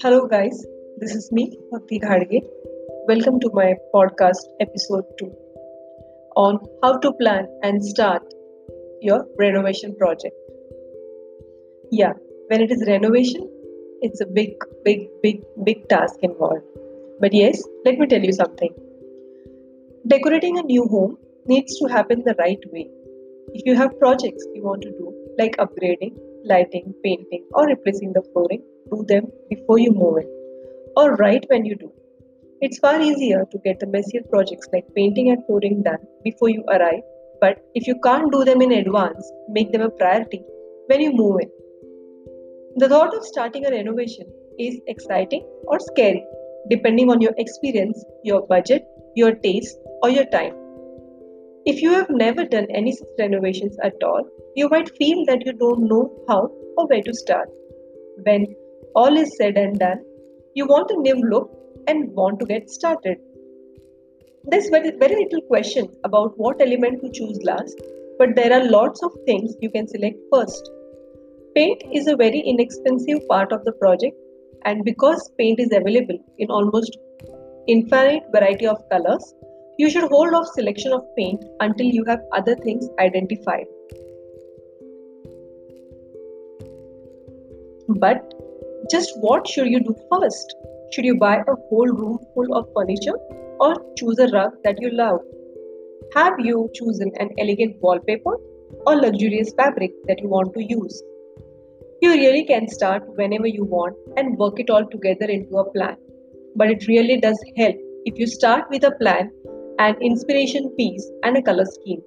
Hello, guys. This is me, Bhakti Ghadge. Welcome to my podcast episode 2 on how to plan and start your renovation project. Yeah, when it is renovation, it's a big, big, big, big task involved. But yes, let me tell you something. Decorating a new home needs to happen the right way. If you have projects you want to do, like upgrading, lighting, painting, or replacing the flooring, do them before you move in, or right when you do. It's far easier to get the messier projects like painting and flooring done before you arrive, but if you can't do them in advance, make them a priority when you move in. The thought of starting a renovation is exciting or scary, depending on your experience, your budget, your taste, or your time. If you have never done any such renovations at all, you might feel that you don't know how or where to start. When all is said and done, you want a new look and want to get started. There's very, very little question about what element to choose last, but there are lots of things you can select first. Paint is a very inexpensive part of the project, and because paint is available in almost infinite variety of colors, you should hold off selection of paint until you have other things identified. But just what should you do first? Should you buy a whole room full of furniture or choose a rug that you love? Have you chosen an elegant wallpaper or luxurious fabric that you want to use? You really can start whenever you want and work it all together into a plan. But it really does help if you start with a plan, an inspiration piece, and a color scheme.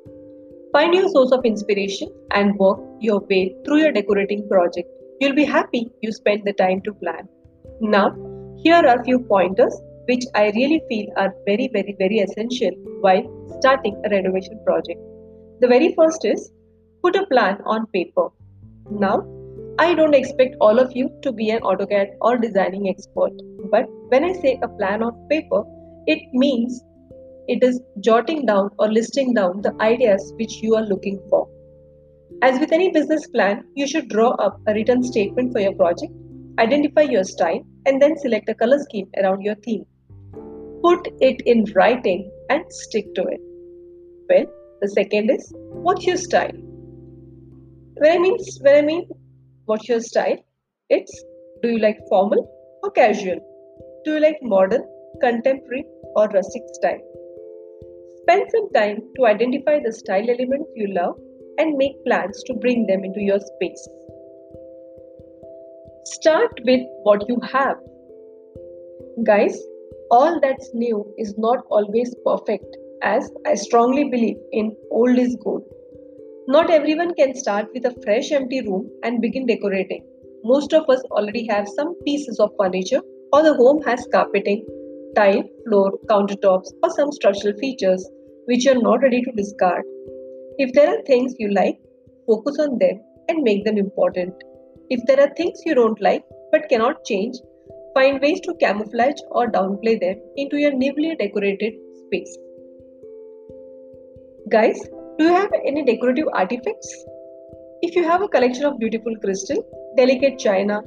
Find your source of inspiration and work your way through your decorating project You'll be happy you spent the time to plan. Now, here are a few pointers which I really feel are very, very, very essential while starting a renovation project. The very first is put a plan on paper. Now, I don't expect all of you to be an AutoCAD or designing expert, but when I say a plan on paper, it means it is jotting down or listing down the ideas which you are looking for. As with any business plan, you should draw up a written statement for your project, identify your style, and then select a color scheme around your theme. Put it in writing and stick to it. Well, the second is what's your style? When I mean when I mean what's your style, it's do you like formal or casual? Do you like modern, contemporary, or rustic style? Spend some time to identify the style elements you love and make plans to bring them into your space. Start with what you have. Guys, all that's new is not always perfect, as I strongly believe in old is gold. Not everyone can start with a fresh empty room and begin decorating. Most of us already have some pieces of furniture, or the home has carpeting, tile, floor, countertops, or some structural features which you're not ready to discard. If there are things you like, focus on them and make them important. If there are things you don't like but cannot change, find ways to camouflage or downplay them into your newly decorated space. Guys, do you have any decorative artifacts? If you have a collection of beautiful crystal, delicate china,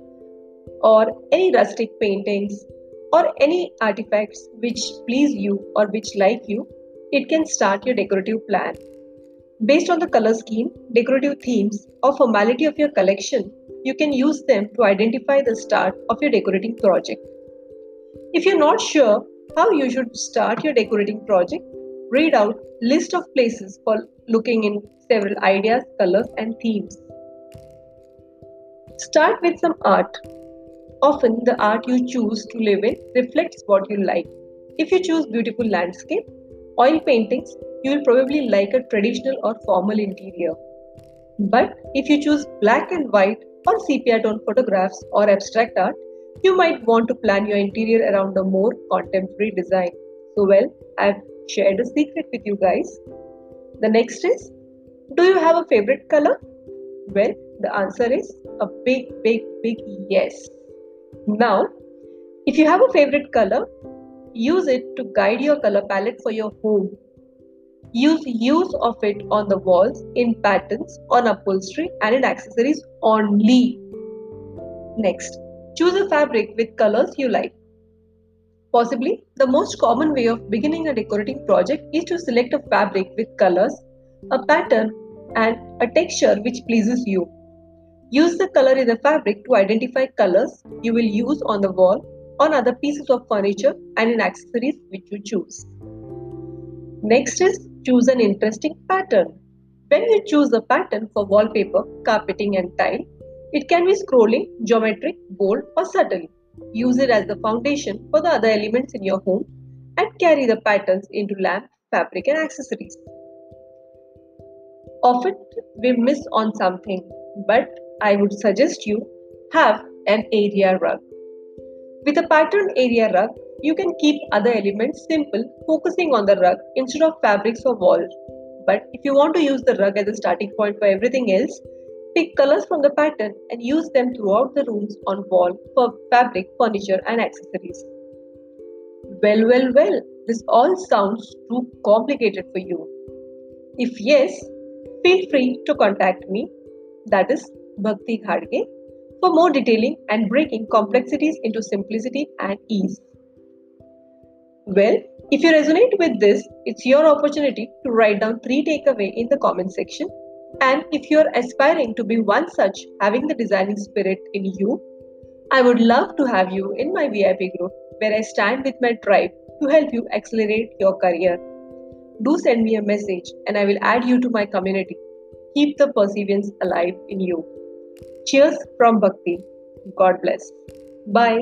or any rustic paintings, or any artifacts which please you or which like you, it can start your decorative plan. Based on the color scheme, decorative themes, or formality of your collection, you can use them to identify the start of your decorating project. If you're not sure how you should start your decorating project, read out list of places for looking in several ideas, colors and themes. Start with some art. Often the art you choose to live in reflects what you like. If you choose beautiful landscape, oil paintings, you will probably like a traditional or formal interior. But if you choose black and white or sepia tone photographs or abstract art, you might want to plan your interior around a more contemporary design. So, well, I've shared a secret with you guys. The next is Do you have a favorite color? Well, the answer is a big, big, big yes. Now, if you have a favorite color, use it to guide your color palette for your home Use use of it on the walls, in patterns, on upholstery, and in accessories only. Next, choose a fabric with colors you like. Possibly, the most common way of beginning a decorating project is to select a fabric with colors, a pattern, and a texture which pleases you. Use the color in the fabric to identify colors you will use on the wall, on other pieces of furniture, and in accessories which you choose. Next is choose an interesting pattern. When you choose a pattern for wallpaper, carpeting, and tile, it can be scrolling, geometric, bold, or subtle. Use it as the foundation for the other elements in your home and carry the patterns into lamp, fabric, and accessories. Often we miss on something, but I would suggest you have an area rug. With a patterned area rug, you can keep other elements simple, focusing on the rug instead of fabrics or walls. But if you want to use the rug as a starting point for everything else, pick colors from the pattern and use them throughout the rooms on wall for fabric, furniture and accessories. Well, well, well, this all sounds too complicated for you. If yes, feel free to contact me, that is Bhakti Ghadge, for more detailing and breaking complexities into simplicity and ease. Well, if you resonate with this, it's your opportunity to write down three takeaway in the comment section. And if you're aspiring to be one such having the designing spirit in you, I would love to have you in my VIP group where I stand with my tribe to help you accelerate your career. Do send me a message and I will add you to my community. Keep the perseverance alive in you. Cheers from Bhakti. God bless. Bye.